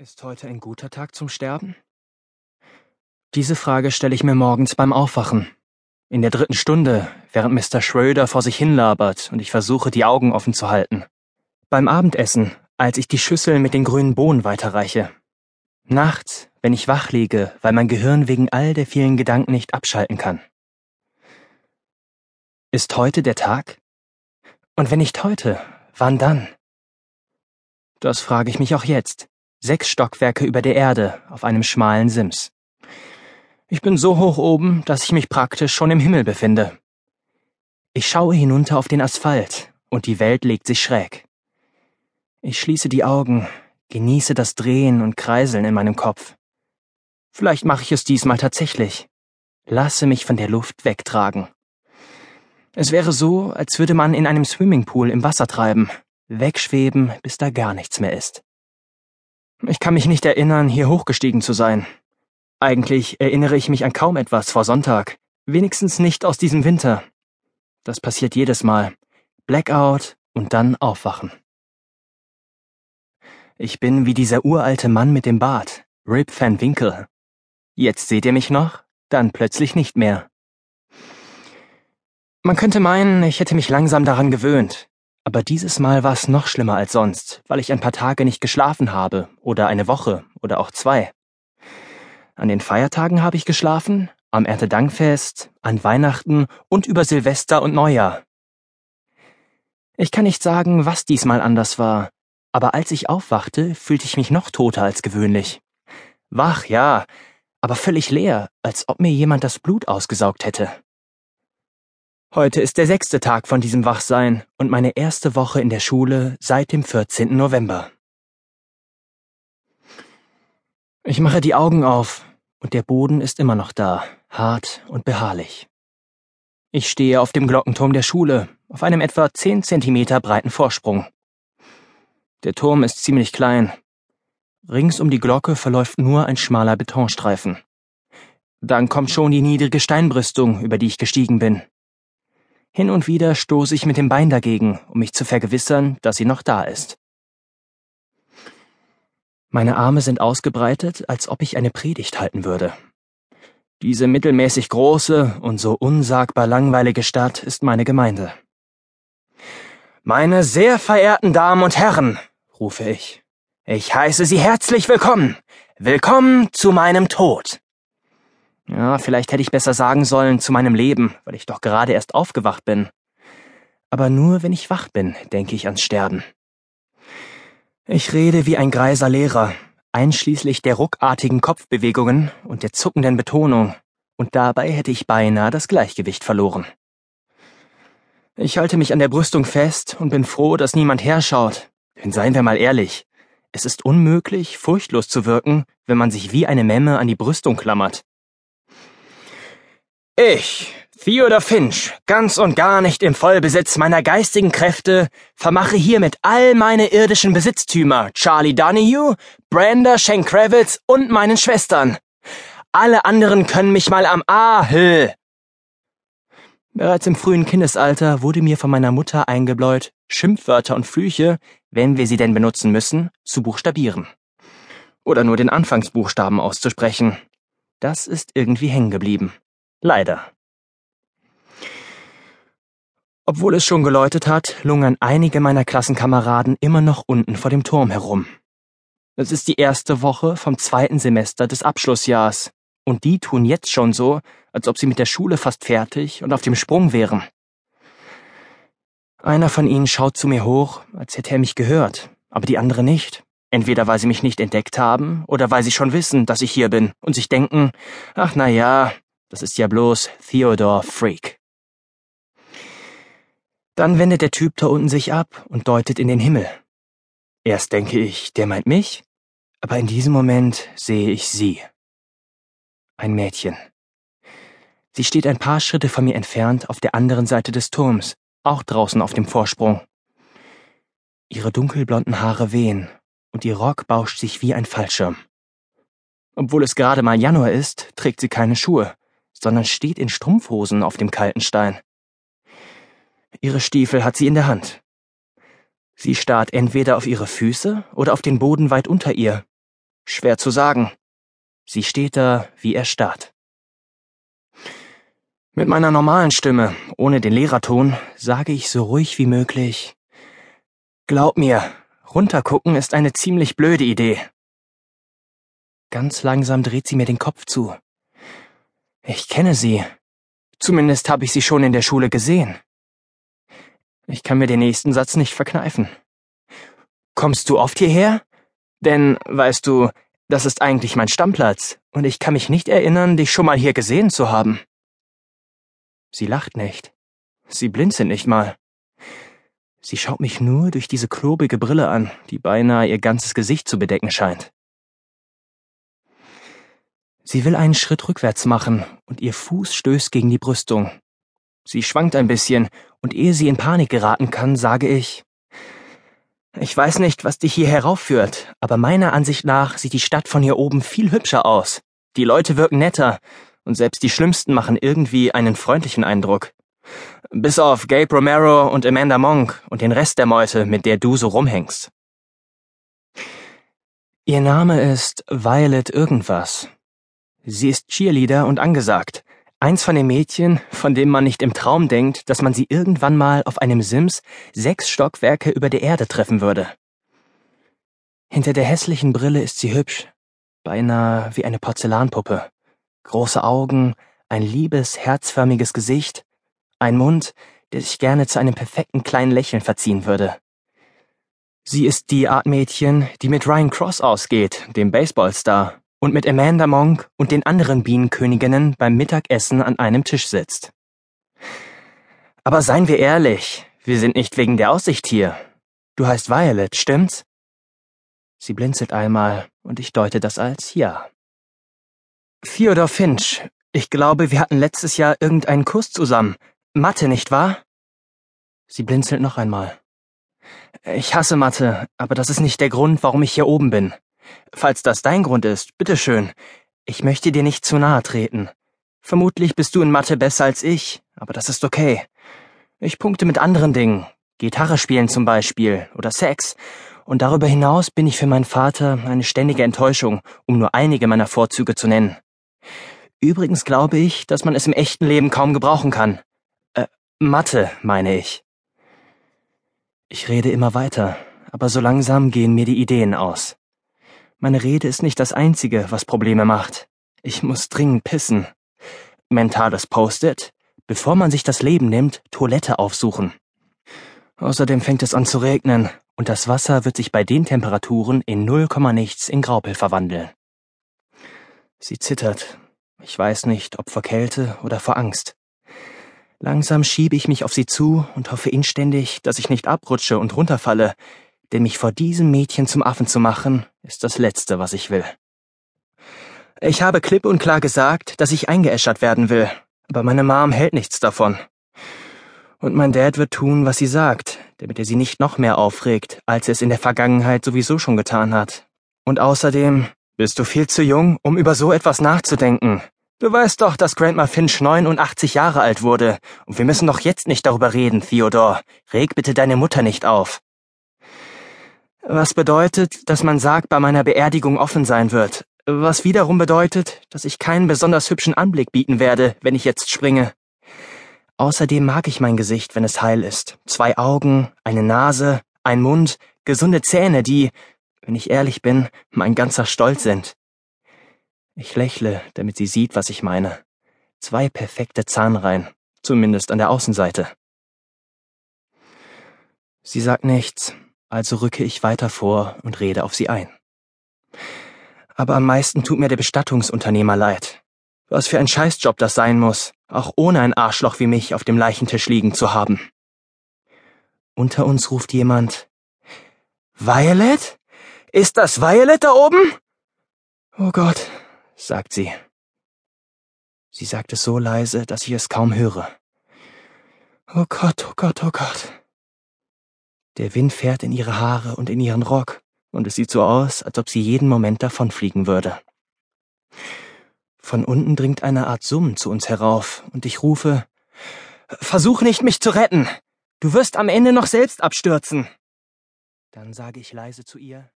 Ist heute ein guter Tag zum Sterben? Diese Frage stelle ich mir morgens beim Aufwachen. In der dritten Stunde, während Mr. Schröder vor sich hinlabert und ich versuche, die Augen offen zu halten. Beim Abendessen, als ich die Schüssel mit den grünen Bohnen weiterreiche. Nachts, wenn ich wach liege, weil mein Gehirn wegen all der vielen Gedanken nicht abschalten kann. Ist heute der Tag? Und wenn nicht heute, wann dann? Das frage ich mich auch jetzt sechs Stockwerke über der Erde auf einem schmalen Sims. Ich bin so hoch oben, dass ich mich praktisch schon im Himmel befinde. Ich schaue hinunter auf den Asphalt und die Welt legt sich schräg. Ich schließe die Augen, genieße das Drehen und Kreiseln in meinem Kopf. Vielleicht mache ich es diesmal tatsächlich. Lasse mich von der Luft wegtragen. Es wäre so, als würde man in einem Swimmingpool im Wasser treiben, wegschweben, bis da gar nichts mehr ist. Ich kann mich nicht erinnern, hier hochgestiegen zu sein. Eigentlich erinnere ich mich an kaum etwas vor Sonntag, wenigstens nicht aus diesem Winter. Das passiert jedes Mal. Blackout und dann aufwachen. Ich bin wie dieser uralte Mann mit dem Bart, Rip Van Winkle. Jetzt seht ihr mich noch, dann plötzlich nicht mehr. Man könnte meinen, ich hätte mich langsam daran gewöhnt, aber dieses Mal war es noch schlimmer als sonst, weil ich ein paar Tage nicht geschlafen habe oder eine Woche oder auch zwei. An den Feiertagen habe ich geschlafen, am Erntedankfest, an Weihnachten und über Silvester und Neujahr. Ich kann nicht sagen, was diesmal anders war, aber als ich aufwachte, fühlte ich mich noch toter als gewöhnlich. Wach, ja, aber völlig leer, als ob mir jemand das Blut ausgesaugt hätte. Heute ist der sechste Tag von diesem Wachsein und meine erste Woche in der Schule seit dem 14. November. Ich mache die Augen auf und der Boden ist immer noch da, hart und beharrlich. Ich stehe auf dem Glockenturm der Schule, auf einem etwa zehn Zentimeter breiten Vorsprung. Der Turm ist ziemlich klein. Rings um die Glocke verläuft nur ein schmaler Betonstreifen. Dann kommt schon die niedrige Steinbrüstung, über die ich gestiegen bin. Hin und wieder stoße ich mit dem Bein dagegen, um mich zu vergewissern, dass sie noch da ist. Meine Arme sind ausgebreitet, als ob ich eine Predigt halten würde. Diese mittelmäßig große und so unsagbar langweilige Stadt ist meine Gemeinde. Meine sehr verehrten Damen und Herren, rufe ich, ich heiße Sie herzlich willkommen. Willkommen zu meinem Tod. Ja, vielleicht hätte ich besser sagen sollen zu meinem Leben, weil ich doch gerade erst aufgewacht bin. Aber nur wenn ich wach bin, denke ich ans Sterben. Ich rede wie ein greiser Lehrer, einschließlich der ruckartigen Kopfbewegungen und der zuckenden Betonung, und dabei hätte ich beinahe das Gleichgewicht verloren. Ich halte mich an der Brüstung fest und bin froh, dass niemand herschaut, denn seien wir mal ehrlich, es ist unmöglich, furchtlos zu wirken, wenn man sich wie eine Memme an die Brüstung klammert. Ich, Theodor Finch, ganz und gar nicht im Vollbesitz meiner geistigen Kräfte, vermache hiermit all meine irdischen Besitztümer Charlie Donahue, Branda Shankrevitz und meinen Schwestern. Alle anderen können mich mal am Ahel. Bereits im frühen Kindesalter wurde mir von meiner Mutter eingebläut, Schimpfwörter und Flüche, wenn wir sie denn benutzen müssen, zu buchstabieren. Oder nur den Anfangsbuchstaben auszusprechen. Das ist irgendwie hängen geblieben. Leider. Obwohl es schon geläutet hat, lungern einige meiner Klassenkameraden immer noch unten vor dem Turm herum. Es ist die erste Woche vom zweiten Semester des Abschlussjahrs, und die tun jetzt schon so, als ob sie mit der Schule fast fertig und auf dem Sprung wären. Einer von ihnen schaut zu mir hoch, als hätte er mich gehört, aber die andere nicht. Entweder weil sie mich nicht entdeckt haben oder weil sie schon wissen, dass ich hier bin und sich denken, ach na ja, das ist ja bloß Theodore Freak. Dann wendet der Typ da unten sich ab und deutet in den Himmel. Erst denke ich, der meint mich, aber in diesem Moment sehe ich sie. Ein Mädchen. Sie steht ein paar Schritte von mir entfernt auf der anderen Seite des Turms, auch draußen auf dem Vorsprung. Ihre dunkelblonden Haare wehen und ihr Rock bauscht sich wie ein Fallschirm. Obwohl es gerade mal Januar ist, trägt sie keine Schuhe sondern steht in Strumpfhosen auf dem kalten Stein. Ihre Stiefel hat sie in der Hand. Sie starrt entweder auf ihre Füße oder auf den Boden weit unter ihr. Schwer zu sagen. Sie steht da wie erstarrt. Mit meiner normalen Stimme, ohne den Lehrerton, sage ich so ruhig wie möglich. Glaub mir, runtergucken ist eine ziemlich blöde Idee. Ganz langsam dreht sie mir den Kopf zu. Ich kenne sie. Zumindest habe ich sie schon in der Schule gesehen. Ich kann mir den nächsten Satz nicht verkneifen. Kommst du oft hierher? Denn, weißt du, das ist eigentlich mein Stammplatz, und ich kann mich nicht erinnern, dich schon mal hier gesehen zu haben. Sie lacht nicht. Sie blinzelt nicht mal. Sie schaut mich nur durch diese klobige Brille an, die beinahe ihr ganzes Gesicht zu bedecken scheint. Sie will einen Schritt rückwärts machen, und ihr Fuß stößt gegen die Brüstung. Sie schwankt ein bisschen, und ehe sie in Panik geraten kann, sage ich Ich weiß nicht, was dich hier heraufführt, aber meiner Ansicht nach sieht die Stadt von hier oben viel hübscher aus. Die Leute wirken netter, und selbst die Schlimmsten machen irgendwie einen freundlichen Eindruck. Bis auf Gabe Romero und Amanda Monk und den Rest der Meute, mit der du so rumhängst. Ihr Name ist Violet irgendwas. Sie ist Cheerleader und angesagt. Eins von den Mädchen, von dem man nicht im Traum denkt, dass man sie irgendwann mal auf einem Sims sechs Stockwerke über der Erde treffen würde. Hinter der hässlichen Brille ist sie hübsch, beinahe wie eine Porzellanpuppe. Große Augen, ein liebes, herzförmiges Gesicht, ein Mund, der sich gerne zu einem perfekten kleinen Lächeln verziehen würde. Sie ist die Art Mädchen, die mit Ryan Cross ausgeht, dem Baseballstar, und mit Amanda Monk und den anderen Bienenköniginnen beim Mittagessen an einem Tisch sitzt. Aber seien wir ehrlich, wir sind nicht wegen der Aussicht hier. Du heißt Violet, stimmt's? Sie blinzelt einmal, und ich deute das als ja. Theodor Finch, ich glaube, wir hatten letztes Jahr irgendeinen Kurs zusammen. Mathe, nicht wahr? Sie blinzelt noch einmal. Ich hasse Mathe, aber das ist nicht der Grund, warum ich hier oben bin. Falls das dein Grund ist, bitteschön. Ich möchte dir nicht zu nahe treten. Vermutlich bist du in Mathe besser als ich, aber das ist okay. Ich punkte mit anderen Dingen. Gitarre spielen zum Beispiel oder Sex. Und darüber hinaus bin ich für meinen Vater eine ständige Enttäuschung, um nur einige meiner Vorzüge zu nennen. Übrigens glaube ich, dass man es im echten Leben kaum gebrauchen kann. Äh, Mathe, meine ich. Ich rede immer weiter, aber so langsam gehen mir die Ideen aus. Meine Rede ist nicht das Einzige, was Probleme macht. Ich muss dringend pissen. Mentales Post-it. Bevor man sich das Leben nimmt, Toilette aufsuchen. Außerdem fängt es an zu regnen und das Wasser wird sich bei den Temperaturen in null Komma nichts in Graupel verwandeln. Sie zittert. Ich weiß nicht, ob vor Kälte oder vor Angst. Langsam schiebe ich mich auf sie zu und hoffe inständig, dass ich nicht abrutsche und runterfalle, denn mich vor diesem Mädchen zum Affen zu machen, ist das Letzte, was ich will. Ich habe klipp und klar gesagt, dass ich eingeäschert werden will, aber meine Mom hält nichts davon. Und mein Dad wird tun, was sie sagt, damit er sie nicht noch mehr aufregt, als er es in der Vergangenheit sowieso schon getan hat. Und außerdem bist du viel zu jung, um über so etwas nachzudenken. Du weißt doch, dass Grandma Finch 89 Jahre alt wurde, und wir müssen doch jetzt nicht darüber reden, Theodore. Reg bitte deine Mutter nicht auf. Was bedeutet, dass man sagt, bei meiner Beerdigung offen sein wird. Was wiederum bedeutet, dass ich keinen besonders hübschen Anblick bieten werde, wenn ich jetzt springe. Außerdem mag ich mein Gesicht, wenn es heil ist. Zwei Augen, eine Nase, ein Mund, gesunde Zähne, die, wenn ich ehrlich bin, mein ganzer Stolz sind. Ich lächle, damit sie sieht, was ich meine. Zwei perfekte Zahnreihen, zumindest an der Außenseite. Sie sagt nichts, also rücke ich weiter vor und rede auf sie ein. Aber am meisten tut mir der Bestattungsunternehmer leid. Was für ein Scheißjob das sein muss, auch ohne ein Arschloch wie mich auf dem Leichentisch liegen zu haben. Unter uns ruft jemand Violet? Ist das Violet da oben? Oh Gott, sagt sie. Sie sagt es so leise, dass ich es kaum höre. Oh Gott, oh Gott, oh Gott. Der Wind fährt in ihre Haare und in ihren Rock, und es sieht so aus, als ob sie jeden Moment davonfliegen würde. Von unten dringt eine Art Summen zu uns herauf, und ich rufe Versuch nicht, mich zu retten. Du wirst am Ende noch selbst abstürzen. Dann sage ich leise zu ihr